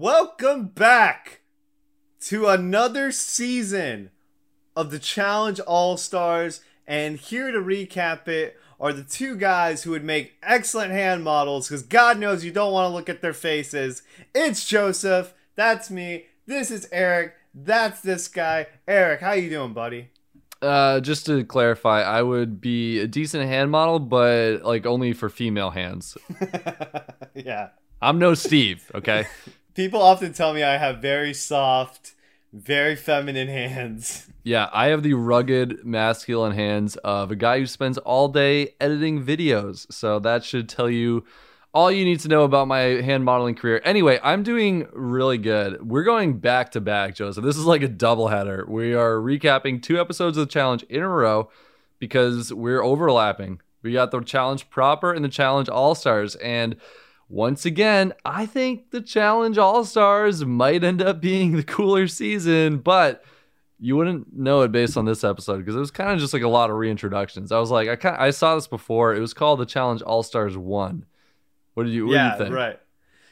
welcome back to another season of the Challenge All Stars. And here to recap it are the two guys who would make excellent hand models because God knows you don't want to look at their faces. It's Joseph. That's me. This is Eric. That's this guy. Eric, how you doing, buddy? Uh, just to clarify, I would be a decent hand model, but like only for female hands. yeah. I'm no Steve, okay? People often tell me I have very soft, very feminine hands. Yeah, I have the rugged masculine hands of a guy who spends all day editing videos. So that should tell you all you need to know about my hand modeling career. Anyway, I'm doing really good. We're going back to back, Joseph. This is like a doubleheader. We are recapping two episodes of the challenge in a row because we're overlapping. We got the challenge proper and the challenge all stars. And once again, I think the challenge all stars might end up being the cooler season, but you wouldn't know it based on this episode because it was kind of just like a lot of reintroductions. I was like, I kind I saw this before. It was called the Challenge All Stars One. What did you? What yeah, did you think? right.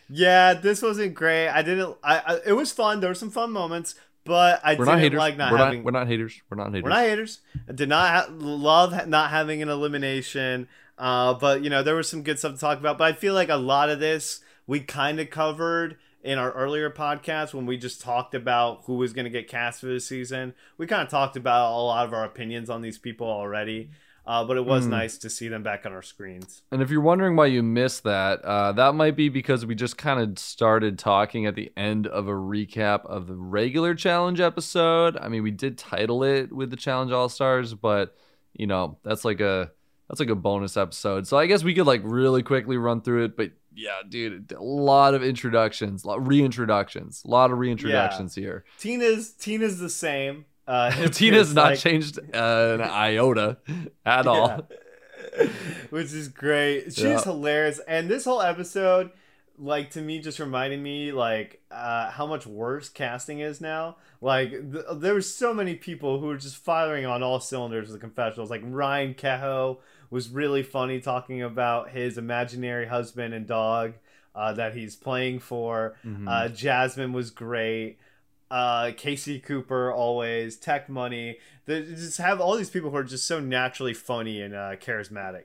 Yeah, this wasn't great. I didn't. I, I it was fun. There were some fun moments, but I We're didn't not haters. like not we're having. not. We're not haters. We're not haters. We're not haters. I did not ha- love not having an elimination. Uh, but you know there was some good stuff to talk about. But I feel like a lot of this we kind of covered in our earlier podcast when we just talked about who was going to get cast for this season. We kind of talked about a lot of our opinions on these people already. Uh, but it was Mm. nice to see them back on our screens. And if you're wondering why you missed that, uh, that might be because we just kind of started talking at the end of a recap of the regular challenge episode. I mean, we did title it with the challenge all stars, but you know that's like a that's like a bonus episode. So I guess we could like really quickly run through it. But yeah, dude, a lot of introductions, lot reintroductions, a lot of reintroductions here. Tina's Tina's the same. Uh, Tina's not like- changed uh, an iota at all. Which is great. She's Yeah. hilarious. And this whole episode, like to me, just reminded me like uh, how much worse casting is now. Like th- there were so many people who were just firing on all cylinders with the confessionals. Like Ryan Kehoe was really funny talking about his imaginary husband and dog uh, that he's playing for. Mhm. Uh, Jasmine was great. Uh, Casey Cooper always. Teck Money. They just have all these people who are just so naturally funny and uh, charismatic.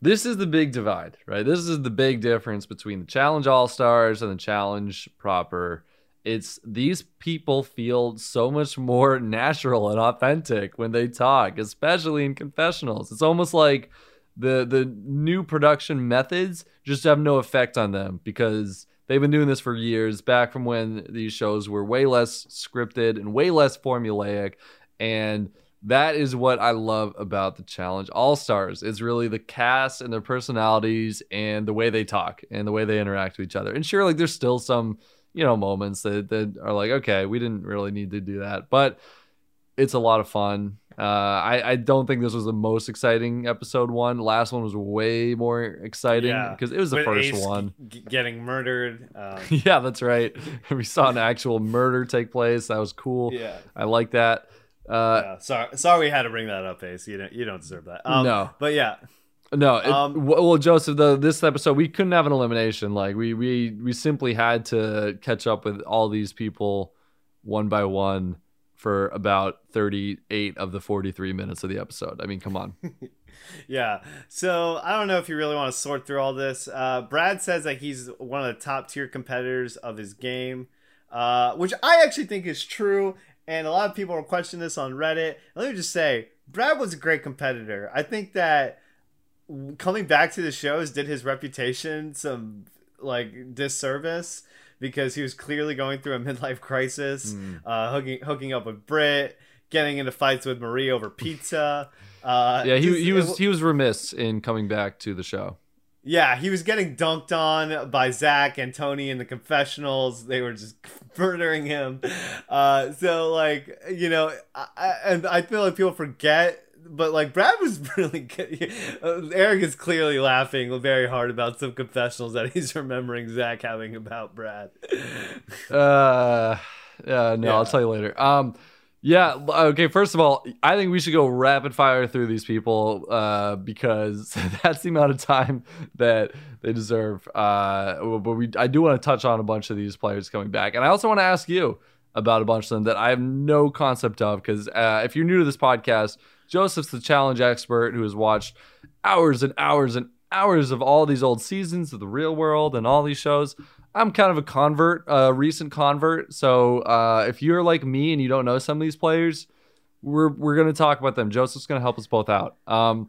this is the big divide, right? This is the big difference between the challenge all stars and the challenge proper. It's these people feel so much more natural and authentic when they talk, especially in confessionals. It's almost like the the new production methods just have no effect on them because they've been doing this for years back from when these shows were way less scripted and way less formulaic. And that is what I love about the challenge. All stars is really the cast and their personalities and the way they talk and the way they interact with each other. And sure like there's still some you know moments that, that are like okay we didn't really need to do that but it's a lot of fun uh, I, I don't think this was the most exciting episode one last one was way more exciting Yeah. because it was the With first Ace one g- getting murdered. Um, yeah that's right we saw an actual murder take place that was cool yeah. i like that uh, yeah. Sorry, sorry, we had to bring that up, Ace. You don't, you don't deserve that. Um, No. but yeah, No, it, Um, well, Joseph, the this episode we couldn't have an elimination. Like we we we simply had to catch up with all these people one by one for about thirty eight of the forty three minutes of the episode. I mean, come on. yeah. So I don't know if you really want to sort through all this. Uh, Brad says that he's one of the top tier competitors of his game, uh, which I actually think is true. And a lot of people are questioning this on Reddit. Let me just say, Brad was a great competitor. I think that coming back to the shows did his reputation some like disservice because he was clearly going through a midlife crisis, Mm. uh, hooking hooking up with Britt, getting into fights with Marie over pizza. Uh, Yeah, he he was he was remiss in coming back to the show. yeah, he was getting dunked on by Zach and Tony in the confessionals. They were just murdering him. Uh, so like you know, I, I- and I feel like people forget. But like Brad was really good. Eric is clearly laughing very hard about some confessionals that he's remembering Zach having about Brad. Uh, uh no, Yeah. I'll tell you later. Um, Yeah. Okay. First of all, I think we should go rapid fire through these people uh, because that's the amount of time that they deserve. Uh, but we, I do want to touch on a bunch of these players coming back, and I also want to ask you about a bunch of them that I have no concept of. Because uh, if you're new to this podcast, Joseph's the challenge expert who has watched hours and hours and hours of all these old seasons of the real world and all these shows. I'm kind of a convert, a uh, recent convert. So uh, if you're like me and you don't know some of these players, we're we're gonna talk about them. Joseph's gonna help us both out. Um,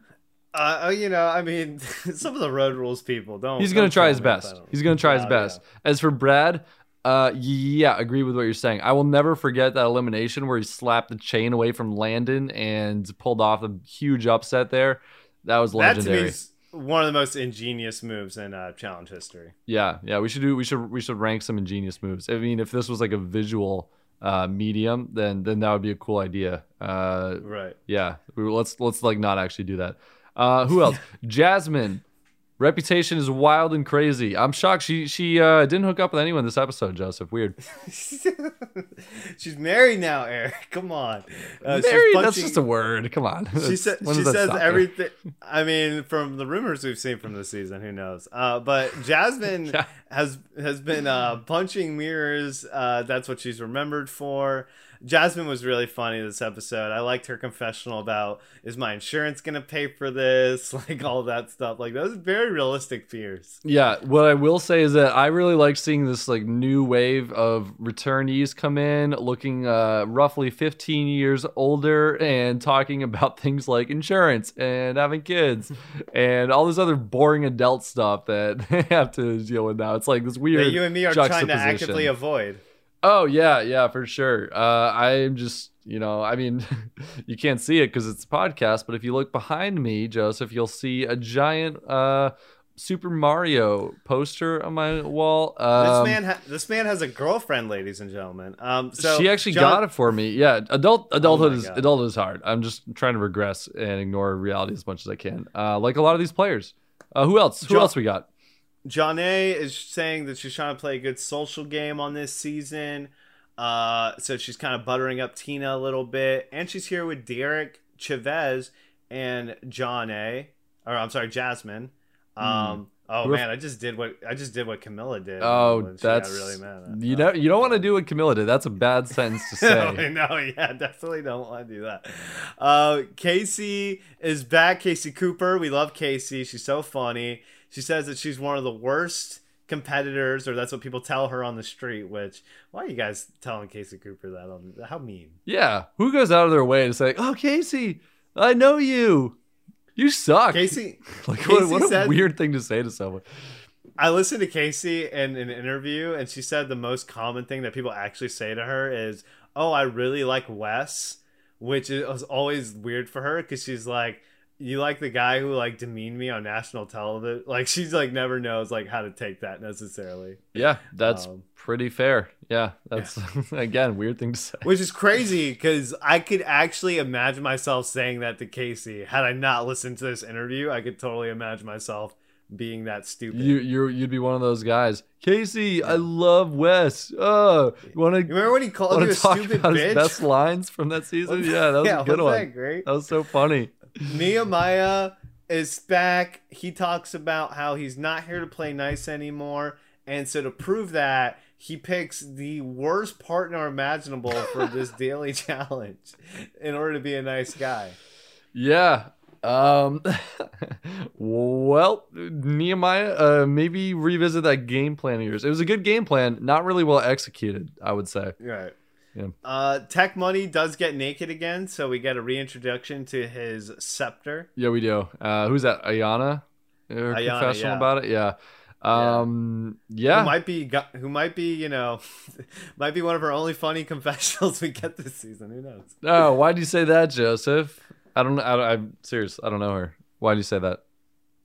uh, oh, you know, I mean, some of the road rules people don't. He's gonna try his best. He's gonna try his best. Yeah. As for Brad, uh, yeah, agree with what you're saying. I will never forget that elimination where he slapped the chain away from Landon and pulled off a huge upset there. That was legendary. That one of the most ingenious moves in uh, challenge history. Yeah, yeah, we should do. We should we should rank some ingenious moves. I mean, if this was like a visual uh, medium, then then that would be a cool idea. Uh, right. Yeah. We, let's let's like not actually do that. Uh, who else? Jasmine. Reputation is wild and crazy. I'm shocked she she uh, didn't hook up with anyone this episode, Joseph. Weird. she's married now, Eric. Come on. Uh, married? That's just a word. Come on. She said she says everything. I mean, from the rumors we've seen from the season, who knows? Uh, but Jasmine yeah. has has been uh, punching mirrors. Uh, that's what she's remembered for. Jasmine was really funny this episode. I liked her confessional about is my insurance gonna pay for this, like all that stuff. Like those very realistic fears. Yeah, what I will say is that I really like seeing this like new wave of returnees come in, looking uh, roughly 15 years older and talking about things like insurance and having kids and all this other boring adult stuff that they have to deal with now. It's like this weird. That you and me are trying to actively avoid. Oh yeah, yeah, for sure. Uh, I'm just, you know, I mean, you can't see it because it's a podcast, but if you look behind me, Joseph, you'll see a giant uh, Super Mario poster on my wall. Um, this man, ha- this man has a girlfriend, ladies and gentlemen. Um, so she actually John- got it for me. Yeah, adult adulthood oh is God. adulthood is hard. I'm just trying to regress and ignore reality as much as I can. Uh, like a lot of these players. Uh, who else? Who John- else we got? Jonna is saying that she's trying to play a good social game on this season. Uh, so she's kind of buttering up Tina a little bit. And she's here with Derek Chavez and John A. Or I'm sorry, Jasmine. Hmm. Um, Oh man, I just did what I just did what Camila did. Oh, that's really mad. You know, you don't want to do what Camila did. That's a bad sentence to say. no, yeah, definitely don't want to do that. Uh, Casey is back. Casey Cooper, we love Casey. She's so funny. She says that she's one of the worst competitors, or that's what people tell her on the street. Which why are you guys telling Casey Cooper that? On how mean? Yeah, who goes out of their way to say, "Oh, Casey, I know you. You suck." Casey, like Casey what, what a said, weird thing to say to someone. I listened to Casey in an interview, and she said the most common thing that people actually say to her is, "Oh, I really like Wes," which is always weird for her because she's like you like the guy who like demeaned me on national television like she's like never knows like how to take that necessarily. Yeah that's um, pretty fair. Yeah that's yeah. again weird thing to say. Which is crazy because i could actually imagine myself saying that to casey. Had i not listened to this interview i could totally imagine myself being that stupid. You you you'd be one of those guys. Casey i love wes. Oh you want to remember when he called you a stupid bitch his best lines from that season? Yeah that was yeah, a good was one. that, great? that was so funny Nehemiah is back. He talks about how he's not here to play nice anymore. And so to prove that, he picks the worst partner imaginable for this daily challenge in order to be a nice guy. Yeah. Um well, Nehemiah, uh maybe revisit that game plan of yours. It was a good game plan, not really well executed, I would say. Right. Yeah. Uh, Teck Money does get naked again, so we get a reintroduction to his scepter. Yeah, we do. Uh, who's that? Ayanna? Her Ayanna, confessional yeah. about it. Yeah. Um. Yeah. Who might be? Who might be? You know, might be one of our only funny confessionals we get this season. Who knows? Oh, why do you say that, Joseph? I don't. I, I'm serious. I don't know her. Why do you say that?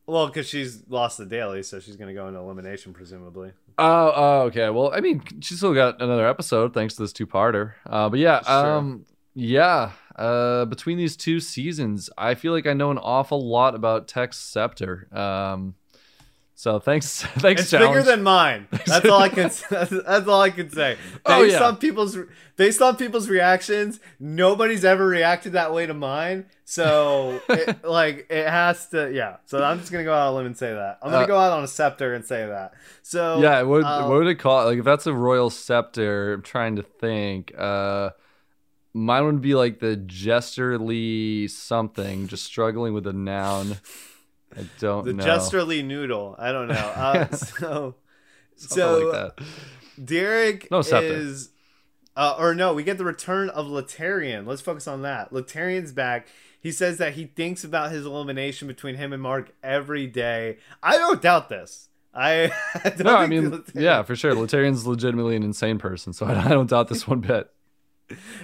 Well, because she's lost the daily, so she's going to go into elimination, presumably. Oh, oh, okay. Well, I mean, she's still got another episode thanks to this two-parter. Uh, but yeah, sure. um, yeah. Uh, between these two seasons, I feel like I know an awful lot about Teck's Scepter. Um, So thanks, thanks. It's challenge. bigger than mine. That's all I can. That's, that's all I can say. Based Oh, yeah. on people's based on people's reactions, nobody's ever reacted that way to mine. So, it, like, it has to. Yeah. So I'm just gonna go out on a limb and say that. I'm gonna Uh, go out on a scepter and say that. So yeah. What, uh, what would it call? Like if that's a royal scepter, I'm trying to think. Uh, mine would be like the jesterly something. Just struggling with a noun. I don't the know. Jesterly noodle. I don't know. Uh, so, so like that. Derek No is, uh, or no, we get the return of Laterrian. Let's focus on that. Laterrian's back. He says that he thinks about his elimination between him and Mark every day. I don't doubt this. I, I don't No, I mean, Laterrian- yeah, for sure. Laterrian's legitimately an insane person, so I, I don't doubt this one bit.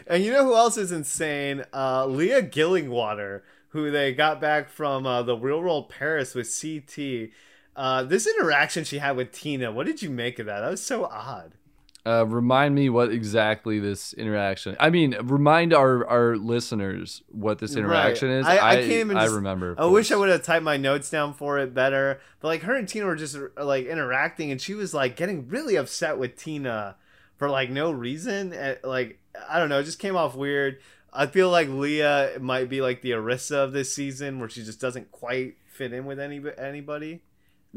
And you know who else is insane? Uh, Leah Gillingwater, who they got back from uh, the Real World Paris with CT. Uh, this interaction she had with Tina, what did you make of that? That was so odd. Uh, remind me what exactly this interaction. I mean, remind our our listeners what this interaction Right. is. I- I I can't even I just- remember. I wish I would have typed my notes down for it better. But like her and Tina were just like interacting, and she was like getting really upset with Tina for like no reason. Eh, Like I don't know, it just came off weird. I feel like Leah might be like the Arissa of this season, where she just doesn't quite fit in with any anybody.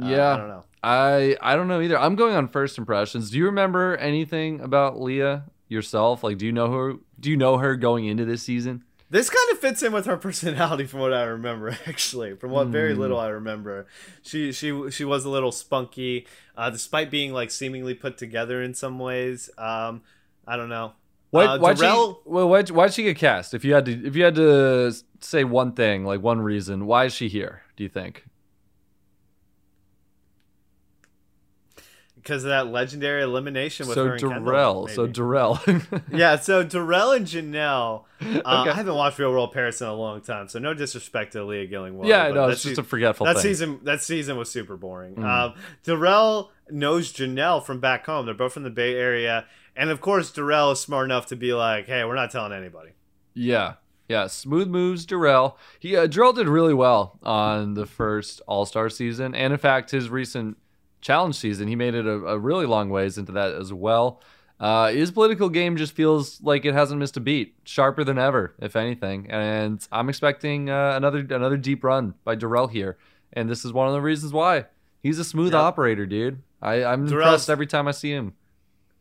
Uh, Yeah. I don't know. I I don't know either. I'm going on first impressions. Do you remember anything about Leah yourself? Like, do you know her? Do you know her going into this season? This kind of fits in with her personality, from what I remember. Actually, from what very Hmm. little I remember, she she she was a little spunky, uh, despite being like seemingly put together in some ways. Um, I don't know. Why, Uh, why'd, she, well, why'd, why'd she get cast? If you had to, if you had to say one thing, like one reason, why is she here? Do you think? because of that legendary elimination with so her and Kendal, Darrell, so. Darrell. yeah, so Darrell and Janelle. Uh, Okay. I haven't watched Real World Paris in a long time, so no disrespect to Leah Gillingwater. yeah, no, it's just a forgetful that thing. season. That season was super boring. Mm. Um, Darrell knows Janelle from back home. They're both from the Bay Area, and of course, Darrell is smart enough to be like, "Hey, we're not telling anybody." Yeah. Yeah, smooth moves Darrell. He uh, Darrell did really well on the first All Star season, and in fact, his recent challenge season, he made it a, a really long ways into that as well. Uh, his political game just feels like it hasn't missed a beat, sharper than ever, if anything. And I'm expecting uh, another another deep run by Darrell here, and this is one of the reasons why he's a smooth Yep. operator, dude. I, I'm impressed every time I see him.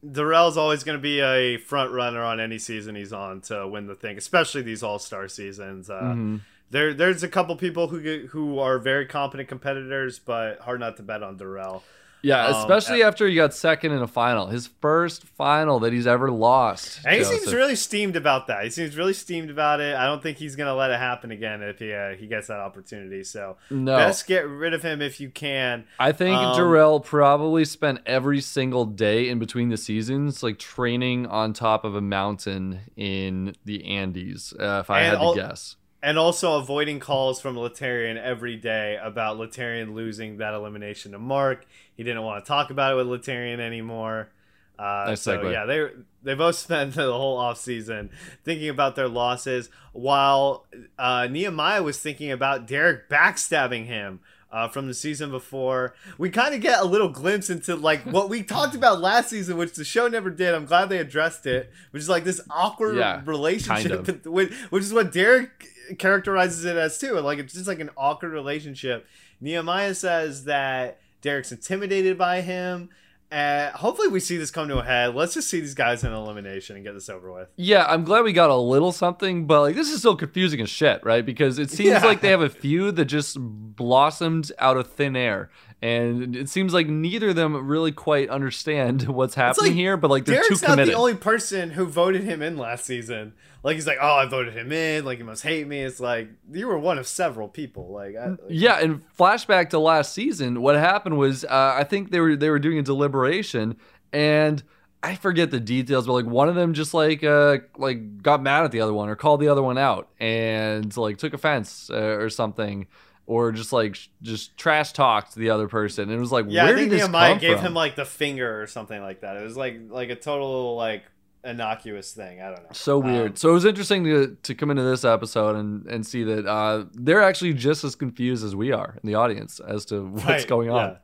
Darrell's always going to be a front runner on any season he's on to win the thing, especially these All Star seasons. Uh, Mhm. There, there's a couple people who who are very competent competitors, but hard not to bet on Darrell. Yeah, Um, especially after he got second in a final, his first final that he's ever lost. And he Joseph. seems really steamed about that. He seems really steamed about it. I don't think he's gonna let it happen again if he uh, he gets that opportunity. So no. best get rid of him if you can. I think um, Darrell probably spent every single day in between the seasons, like training on top of a mountain in the Andes. Uh, if I had to all- guess. And also avoiding calls from Laterrian every day about Laterrian losing that elimination to Mark. He didn't want to talk about it with Laterrian anymore. Uh, Nice so segue. yeah, they they both spent the whole off season thinking about their losses, while uh, Nehemiah was thinking about Derek backstabbing him uh, from the season before. We kind of get a little glimpse into like what we talked about last season, which the show never did. I'm glad they addressed it, which is like this awkward Yeah, relationship, kind which, which is what Derek characterizes it as too. Like it's just like an awkward relationship. Nehemiah says that Derek's intimidated by him. Uh, hopefully, we see this come to a head. Let's just see these guys in elimination and get this over with. Yeah, I'm glad we got a little something, but like this is still confusing as shit, right? Because it seems Yeah. like they have a feud that just blossomed out of thin air. And it seems like neither of them really quite understand what's happening like here, but like they're Derek's too not the only person who voted him in last season. Like he's like, oh, I voted him in. Like he must hate me. It's like you were one of several people. Like, I, like Yeah, and flashback to last season, what happened was uh, I think they were they were doing a deliberation, and I forget the details, but like one of them just like uh like got mad at the other one or called the other one out and like took offense uh, or something, or just like just trash talked the other person. It was like, yeah. where I think did this Nehemiah come gave from? him like the finger or something like that. It was like like a total like innocuous thing. I don't know. So weird. Um, so it was interesting to to come into this episode and and see that uh, they're actually just as confused as we are in the audience as to what's right, going on.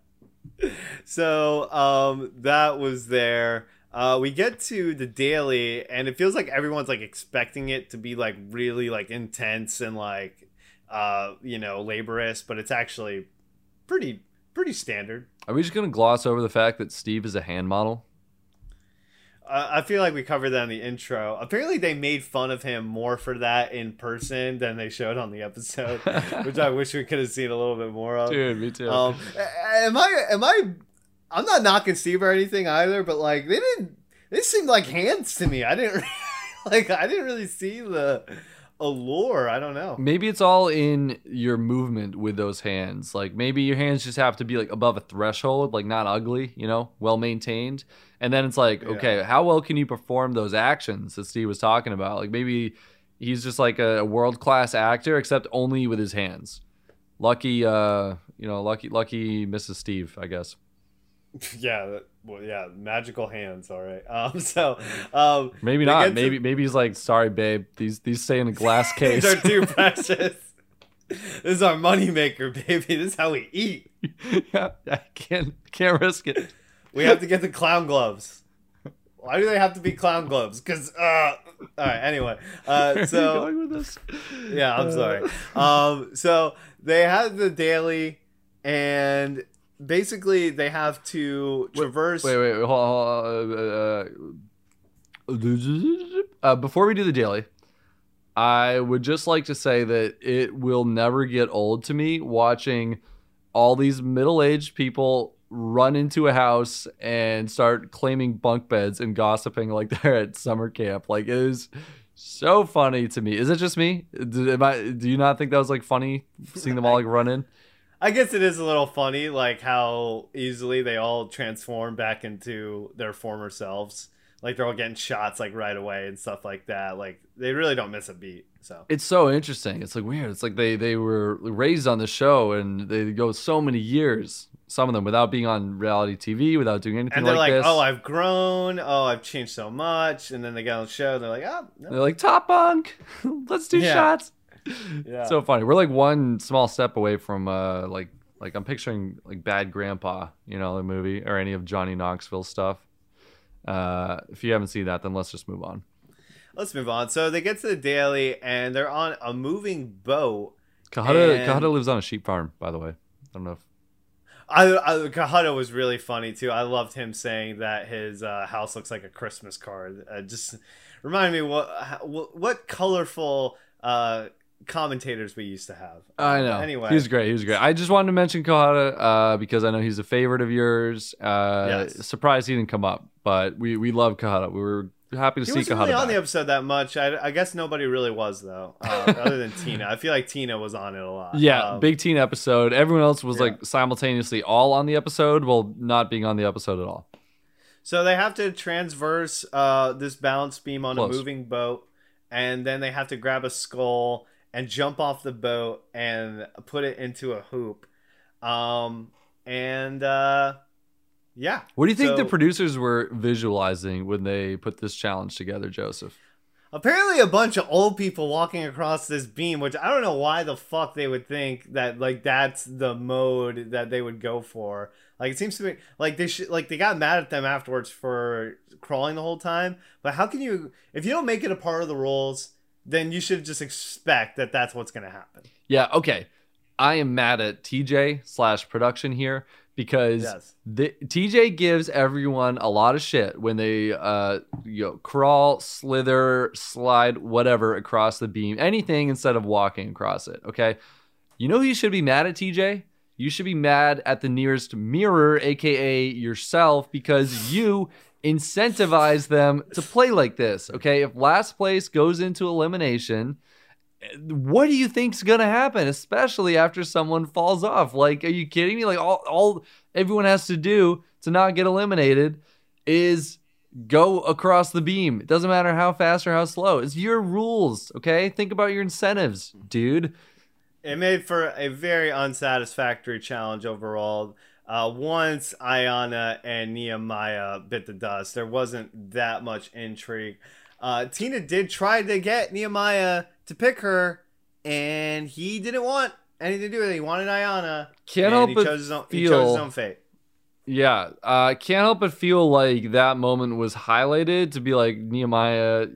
yeah. so um, that was there. Uh, we get to the daily, and it feels like everyone's like expecting it to be like really like intense and like uh, you know laborious, but it's actually pretty pretty standard. Are we just gonna gloss over the fact that Steve is a hand model? Uh, I feel like we covered that in the intro. Apparently, they made fun of him more for that in person than they showed on the episode, which I wish we could have seen a little bit more of. Dude, me too. Um, am I? Am I? I'm not knocking Steve or anything either, but like they didn't. They seemed like hands to me. I didn't like. I didn't really see the allure. I don't know. maybe it's all in your movement with those hands. Like maybe your hands just have to be like above a threshold, like not ugly, you know, well maintained. And then it's like, Yeah. okay, how well can you perform those actions that Steve was talking about? Like maybe he's just like a world class actor, except only with his hands. Lucky, uh, you know, lucky, lucky Mrs. Steve, I guess. yeah. that- Well, yeah. Magical hands. All right. Um. So. Um. Maybe not. Maybe maybe he's like, sorry, babe. These these stay in a glass case. These are too precious. This is our moneymaker, baby. This is how we eat. yeah, I can't can't risk it. We have to get the clown gloves. Why do they have to be clown gloves? Because, uh, all right. Anyway, uh, Where are you so going with this? yeah, I'm Uh, sorry. Um, so they have the daily, and basically they have to traverse. Wait, wait, wait hold on. Uh, uh, before we do the daily, I would just like to say that it will never get old to me watching all these middle-aged people run into a house and start claiming bunk beds and gossiping like they're at summer camp. Like it is so funny to me. Is it just me? I, do you not think that was like funny seeing them all like run in? I guess it is a little funny, like how easily they all transform back into their former selves. Like they're all getting shots like right away and stuff like that. Like they really don't miss a beat. So it's so interesting. It's like weird. It's like they they were raised on the show and they go so many years. Some of them without being on reality TV, without doing anything and they're like, like, this. "Oh, I've grown. Oh, I've changed so much." And then they get on the show. And they're like, "Oh, no. They're like top bunk. Let's do Yeah. shots. Yeah." So funny. We're like one small step away from uh like like I'm picturing like Bad Grandpa, you know, the movie or any of Johnny Knoxville stuff. Uh, if you haven't seen that, then let's just move on. Let's move on. So they get to the daily, and they're on a moving boat. Cohutta And- Cohutta lives on a sheep farm, by the way. I don't know if I, I Cohutta was really funny too. I loved him saying that his uh, house looks like a Christmas card. Uh, just remind me what what, what colorful uh, commentators we used to have. I know. Anyway, he's great. He was great. I just wanted to mention Cohutta uh, because I know he's a favorite of yours. Uh, Yes. Surprised he didn't come up, but we we love Cohutta. We were happy to He see wasn't Cohutta really on the episode that much. I, I guess nobody really was though, uh, other than Tina. I feel like Tina was on it a lot. yeah, Um, big teen episode. Everyone else was yeah. like simultaneously all on the episode while not being on the episode at all. So they have to transverse uh, this balance beam on Close. a moving boat, and then they have to grab a skull and jump off the boat and put it into a hoop. Um, and uh, yeah, What do you think So- the producers were visualizing when they put this challenge together, Joseph? apparently a bunch of old people walking across this beam, which I don't know why the fuck they would think that like that's the mode that they would go for. Like it seems to be like they should like they got mad at them afterwards for crawling the whole time. But how can you if you don't make it a part of the rules, then you should just expect that that's what's gonna happen. Yeah, okay. I am mad at TJ slash production here because Yes. the, TJ gives everyone a lot of shit when they uh you know crawl, slither, slide, whatever across the beam, anything instead of walking across it. Okay, you know who you should be mad at, TJ? You should be mad at the nearest mirror, aka yourself, because you incentivize them to play like this. Okay, if last place goes into elimination what do you think's gonna happen especially after someone falls off? Like are you kidding me? Like all, all everyone has to do to not get eliminated is go across the beam. It doesn't matter how fast or how slow. It's your rules okay? Think about your incentives dude. It made for a very unsatisfactory challenge overall. Uh, once Ayanna and Nehemiah bit the dust, there wasn't that much intrigue. Uh, Tina did try to get Nehemiah to pick her, and he didn't want anything to do with it. He wanted Ayanna. Can't help he but chose his own, he feel- chose his own fate. Yeah, uh, can't help but feel like that moment was highlighted to be like Nehemiah,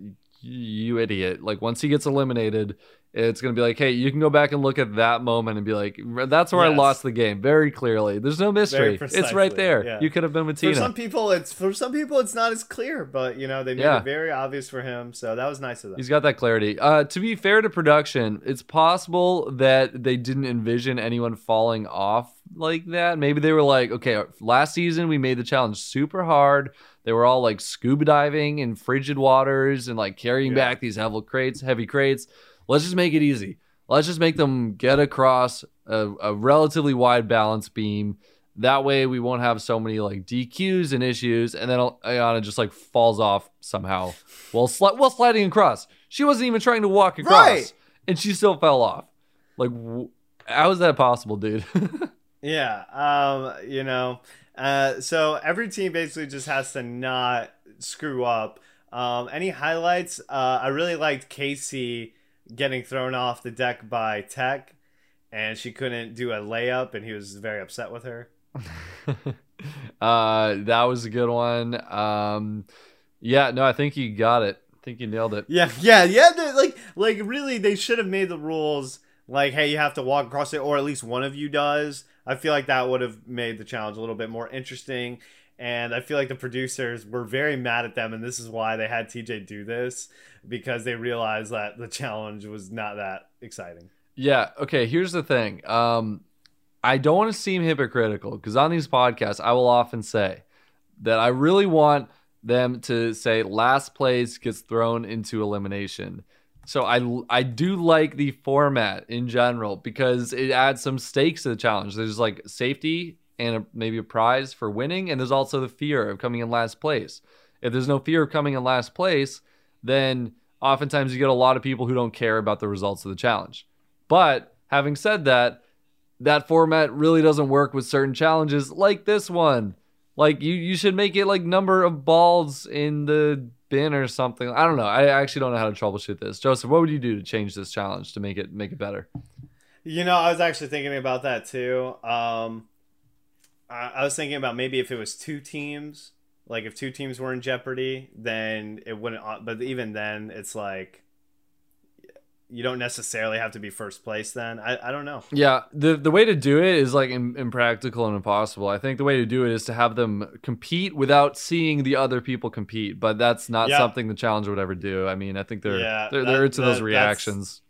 you idiot. Like once he gets eliminated, it's going to be like, hey, you can go back and look at that moment and be like, that's where I lost the game very clearly. There's no mystery. It's right there. yeah. You could have been with Tina. For some people, it's for some people it's not as clear, but you know they made Yeah. it very obvious for him, so that was nice of them. He's got that clarity. Uh, to be fair to production, it's possible that they didn't envision anyone falling off like that. Maybe they were like, okay, last season we made the challenge super hard. They were all like scuba diving in frigid waters and like carrying Yeah. back these heavy crates, heavy crates. Let's just make it easy. Let's just make them get across a, a relatively wide balance beam. That way we won't have so many like DQs and issues, and then Ayanna just like falls off somehow while sli- while sliding across. She wasn't even trying to walk across, Right. and she still fell off. Like, how is that possible, dude? Yeah, um, you know, uh, so every team basically just has to not screw up. Um, any highlights? Uh, I really liked Casey getting thrown off the deck by Teck, and she couldn't do a layup, and he was very upset with her. uh, that was a good one. Um, yeah, no, I think you got it. I think you nailed it. Yeah, yeah, yeah. Like, like really, they should have made the rules like, hey, you have to walk across it, or at least one of you does. I feel like that would have made the challenge a little bit more interesting. And I feel like the producers were very mad at them, and this is why they had TJ do this because they realized that the challenge was not that exciting. Yeah. Okay. Here's the thing. Um, I don't want to seem hypocritical because on these podcasts, I will often say that I really want them to say last place gets thrown into elimination. So I I do like the format in general because it adds some stakes to the challenge. There's like safety and a, maybe a prize for winning, and there's also the fear of coming in last place. If there's no fear of coming in last place, then oftentimes you get a lot of people who don't care about the results of the challenge. But having said that, that format really doesn't work with certain challenges like this one. Like you, you should make it like number of balls in the bin or something. I don't know. I actually don't know how to troubleshoot this. Joseph, what would you do to change this challenge to make it make it better? You know, I was actually thinking about that too. Um, I, I was thinking about maybe if it was two teams, like if two teams were in jeopardy, then it wouldn't. uh, But even then, it's like you don't necessarily have to be first place. Then I, I don't know. Yeah, the the way to do it is like im- impractical and impossible. I think the way to do it is to have them compete without seeing the other people compete. But that's not Yeah. something the challenge would ever do. I mean, I think they're Yeah, they're, that- they're into that- those reactions.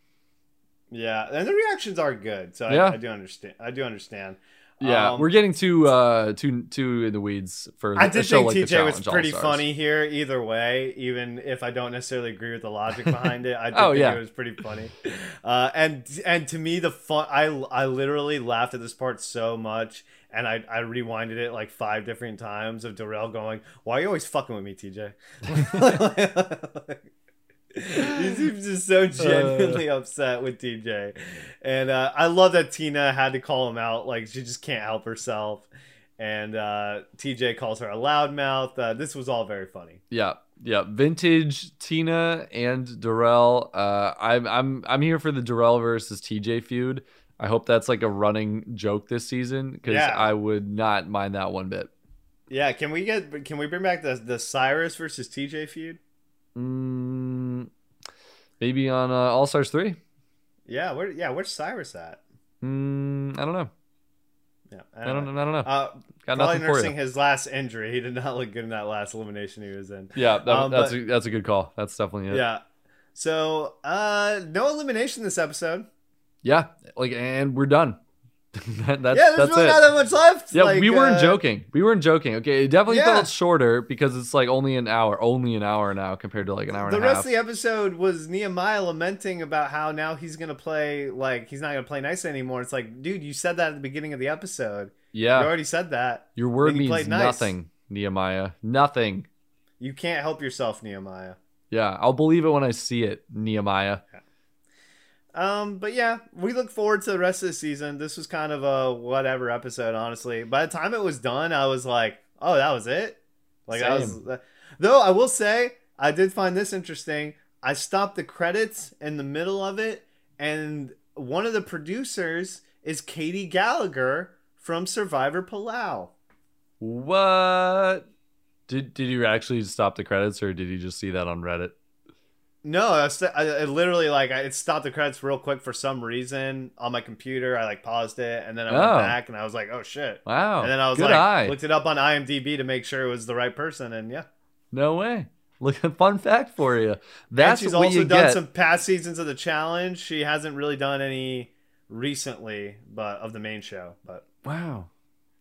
Yeah, and the reactions are good, so Yeah. I, I do understand. I do understand. Yeah, Um, we're getting too uh too too in the weeds for I did think like TJ was pretty All-Stars. funny here either way, even if I don't necessarily agree with the logic behind it. I did Oh, think yeah. it was pretty funny. Uh, and and to me the fun I I literally laughed at this part so much and I, I rewinded it like five different times of Darrell going, Why are you always fucking with me, TJ? he seems just so genuinely upset with TJ. And uh, I love that Tina had to call him out. Like, she just can't help herself. And uh, TJ calls her a loudmouth. Uh, this was all very funny. Yeah, yeah. Vintage Tina and Darrell. Uh, I'm I'm I'm here for the Darrell versus TJ feud. I hope that's like a running joke this season because Yeah. I would not mind that one bit. Yeah, can we get can we bring back the the Cyrus versus TJ feud? Mm, maybe on uh, All Stars three. Yeah, where yeah, where's Cyrus at? Mm, I don't know. Yeah, I don't know. I don't know. Uh, Got probably nursing his last injury. He did not look good in that last elimination he was in. Yeah, that, Um, that's but- a, that's a good call. That's definitely it. Yeah. So, uh, no elimination this episode. Yeah, like and we're done. That- that's yeah, there's that's really it. not that much left. Yeah, Like, we weren't uh, joking. We weren't joking. Okay, it definitely Yeah. felt shorter because it's like only an hour, only an hour now compared to like an hour The and rest half. of the episode was Nehemiah lamenting about how now he's gonna play like he's not gonna play nice anymore. It's like, dude, you said that at the beginning of the episode. yeah, You already said that. your word means nice. nothing, Nehemiah. Nothing. You can't help yourself, Nehemiah. Yeah, I'll believe it when I see it, Nehemiah. Um, but yeah, we look forward to the rest of the season. This was kind of a whatever episode, honestly. By the time it was done, I was like, "Oh, that was it." Like I was, Same. though. I will say, I did find this interesting. I stopped the credits in the middle of it, and one of the producers is Katie Gallagher from Survivor Palau. What? Did did you actually stop the credits, or did you just see that on Reddit? No, I, I literally like I, it stopped the credits real quick for some reason on my computer. I like paused it and then I went Oh. back and I was like, oh shit. Wow. and then I was good like, eye. looked it up on IMDb to make sure it was the right person, and yeah. No way. Look, a fun fact for you. That's and she's what also you done get. some past seasons of the challenge. She hasn't really done any recently, but of the main show. But Wow.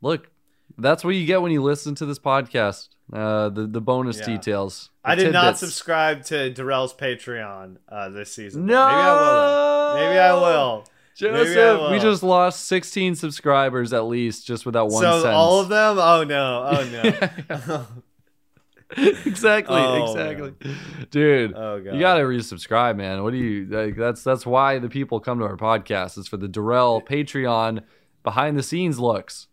Look, that's what you get when you listen to this podcast. Uh, the the bonus Yeah. details. the I did not subscribe to Darrell's Patreon uh, this season. No. maybe I will. Maybe I will. Maybe I Joseph, we just lost 16 subscribers at least just without one so sentence. all of them? Oh no! Oh no! exactly, Oh, exactly. Dude, oh you got to resubscribe, man. What do you like that's that's why the people come to our podcast. It's for the Darrell Patreon behind the scenes looks.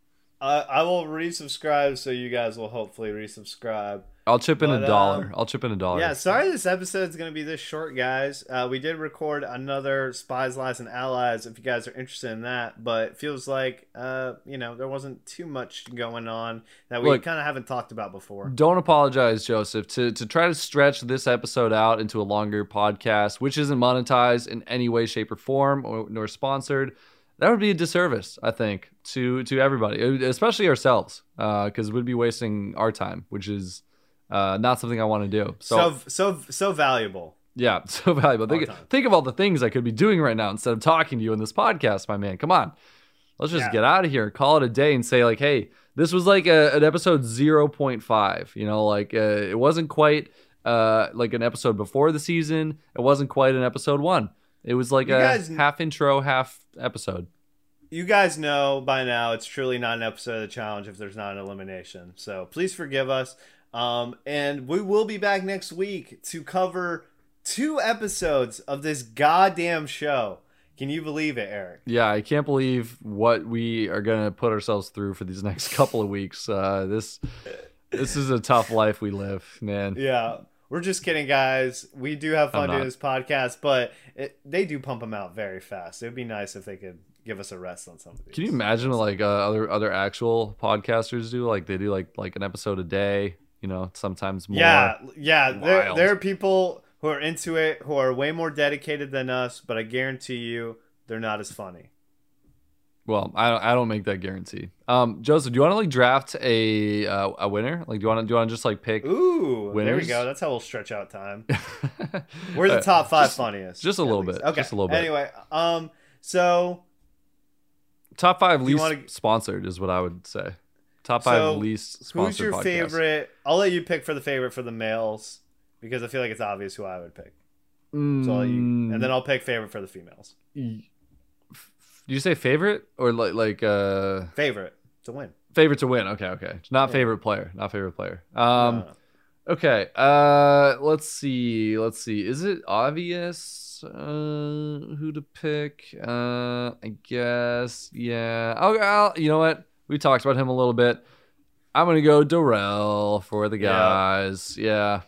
I, I will resubscribe, so you guys will hopefully resubscribe. I'll chip in But, a dollar. um, I'll chip in a dollar. Yeah, sorry this episode's gonna be this short, guys. Uh, we did record another Spies, Lies, and Allies. If you guys are interested in that, but it feels like uh, you know there wasn't too much going on that we kind of haven't talked about before. Don't apologize, Joseph. To to try to stretch this episode out into a longer podcast, which isn't monetized in any way, shape, or form, or, nor sponsored, that would be a disservice, I think, to to everybody, especially ourselves, because we'd be wasting our time, which is uh, not something I want to do. So, So so so valuable. yeah, so valuable. Think, think of all the things I could be doing right now instead of talking to you in this podcast, my man. Come on, let's just Yeah. get out of here, call it a day, and say like, hey, this was like a, an episode zero point five. You know, like uh, it wasn't quite uh, like an episode before the season. It wasn't quite an episode one. It was like You a guys- half intro, half episode. You guys know by now it's truly not an episode of the challenge if there's not an elimination. So please forgive us. Um, and we will be back next week to cover two episodes of this goddamn show. Can you believe it, Eric? Yeah, I can't believe what we are gonna put ourselves through for these next couple of weeks. Uh, this this is a tough life we live, man. Yeah. We're just kidding, guys. We do have fun doing this podcast, but it, they do pump them out very fast. It would be nice if they could give us a rest on some of these. Can you imagine like uh, other other actual podcasters do? Like they do like like an episode a day. You know, sometimes more. Yeah, yeah. There, there are people who are into it who are way more dedicated than us, but I guarantee you they're not as funny. Well, I don't, I don't make that guarantee. Um, Joseph, do you want to like draft a uh, a winner? Like, do you want to do you want to just like pick? Ooh, there we go. That's how we'll stretch out time. We're the top five funniest. just a little least. bit, Okay. just a little bit. Anyway, um, so top five least wanna- sponsored is what I would say. Top five So, least sponsored. who's your podcasts. favorite? I'll let you pick for the favorite for the males because I feel like it's obvious who I would pick. So I'll, you, Mm, and then I'll pick favorite for the females. y- f- do you say favorite or like like uh Favorite to win. favorite to win? Okay, okay, not Yeah. favorite player, not favorite player. Um, no. Okay. Uh, let's see. Let's see. Is it obvious uh, who to pick? Uh, I guess. Yeah. Oh, I'll, you know what? We talked about him a little bit. I'm gonna go Darrell for the Yeah. guys. Yeah.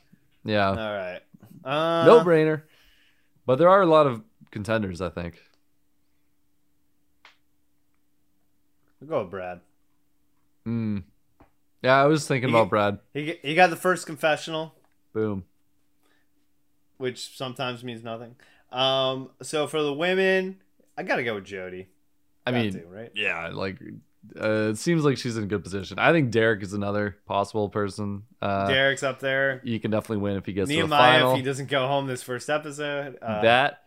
Yeah. All right. Uh, no brainer. But there are a lot of contenders. I think. We'll go with Brad. Hmm. Yeah, I was thinking He- about Brad. He he got the first confessional, Boom. which sometimes means nothing. Um, so for the women, I gotta go with Jodi. I Got mean, to, right? yeah, like. Uh, it seems like she's in a good position. I think Derek is another possible person. Uh, Derek's up there. you can definitely win if he gets to the final. if he doesn't go home this first episode. Uh, that,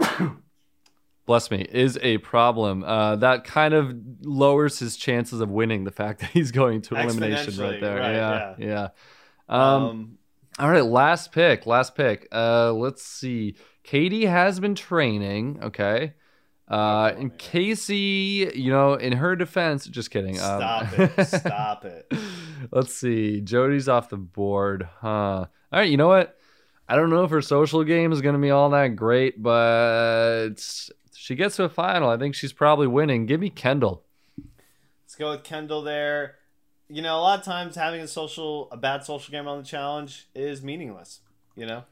bless me, is a problem. Uh, that kind of lowers his chances of winning. The fact that he's going to elimination right there. right, yeah, yeah. um, Um, all right, last pick. Last pick. Uh, let's see. Katie has been training. Okay. Uh, Oh, and. Casey, you know, in her defense, just kidding. Um, stop it. Stop it. Let's see. Jodi's off the board, huh? All right, you know what? I don't know if her social game is going to be all that great, but she gets to a final. I think she's probably winning. Give me Kendal. Let's go with Kendal there. You know, a lot of times having a social, a bad social game on the challenge is meaningless. You know,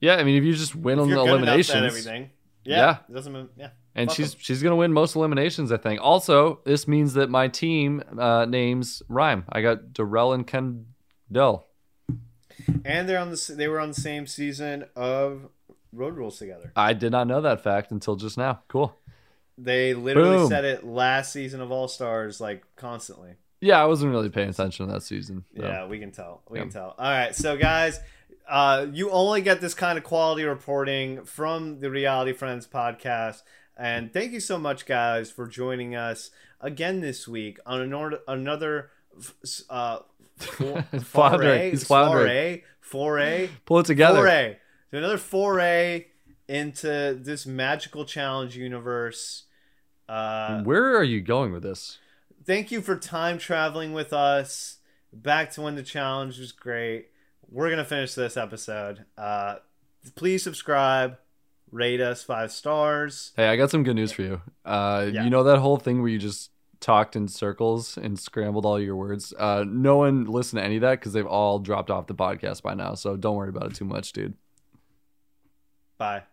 Yeah, I mean, if you just win if on the you're good at eliminations, everything. Yeah, Yeah. it doesn't. mean- Yeah, And she's she's gonna win most eliminations, I think. Also, this means that my team uh, names rhyme. I got Darrell and Kendal. And they're on the. They were on the same season of Road Rules together. I did not know that fact until just now. Cool. They literally Boom. said it last season of All Stars, like constantly. Yeah, I wasn't really paying attention that season. so. Yeah, we can tell. We Yeah. can tell. All right, so guys, uh, you only get this kind of quality reporting from the Reality Friends podcast, and thank you so much, guys, for joining us again this week on an or- another uh, for- foray, He's floundering. foray, foray, Pull it together. foray, So another foray into this magical challenge universe. Uh, Where are you going with this? thank you for time traveling with us back to when the challenge was great we're gonna finish this episode uh please subscribe rate us five stars Hey, I got some good news for you. Uh, Yeah. You know that whole thing where you just talked in circles and scrambled all your words? Uh, no one listened to any of that because they've all dropped off the podcast by now. So don't worry about it too much, dude. Bye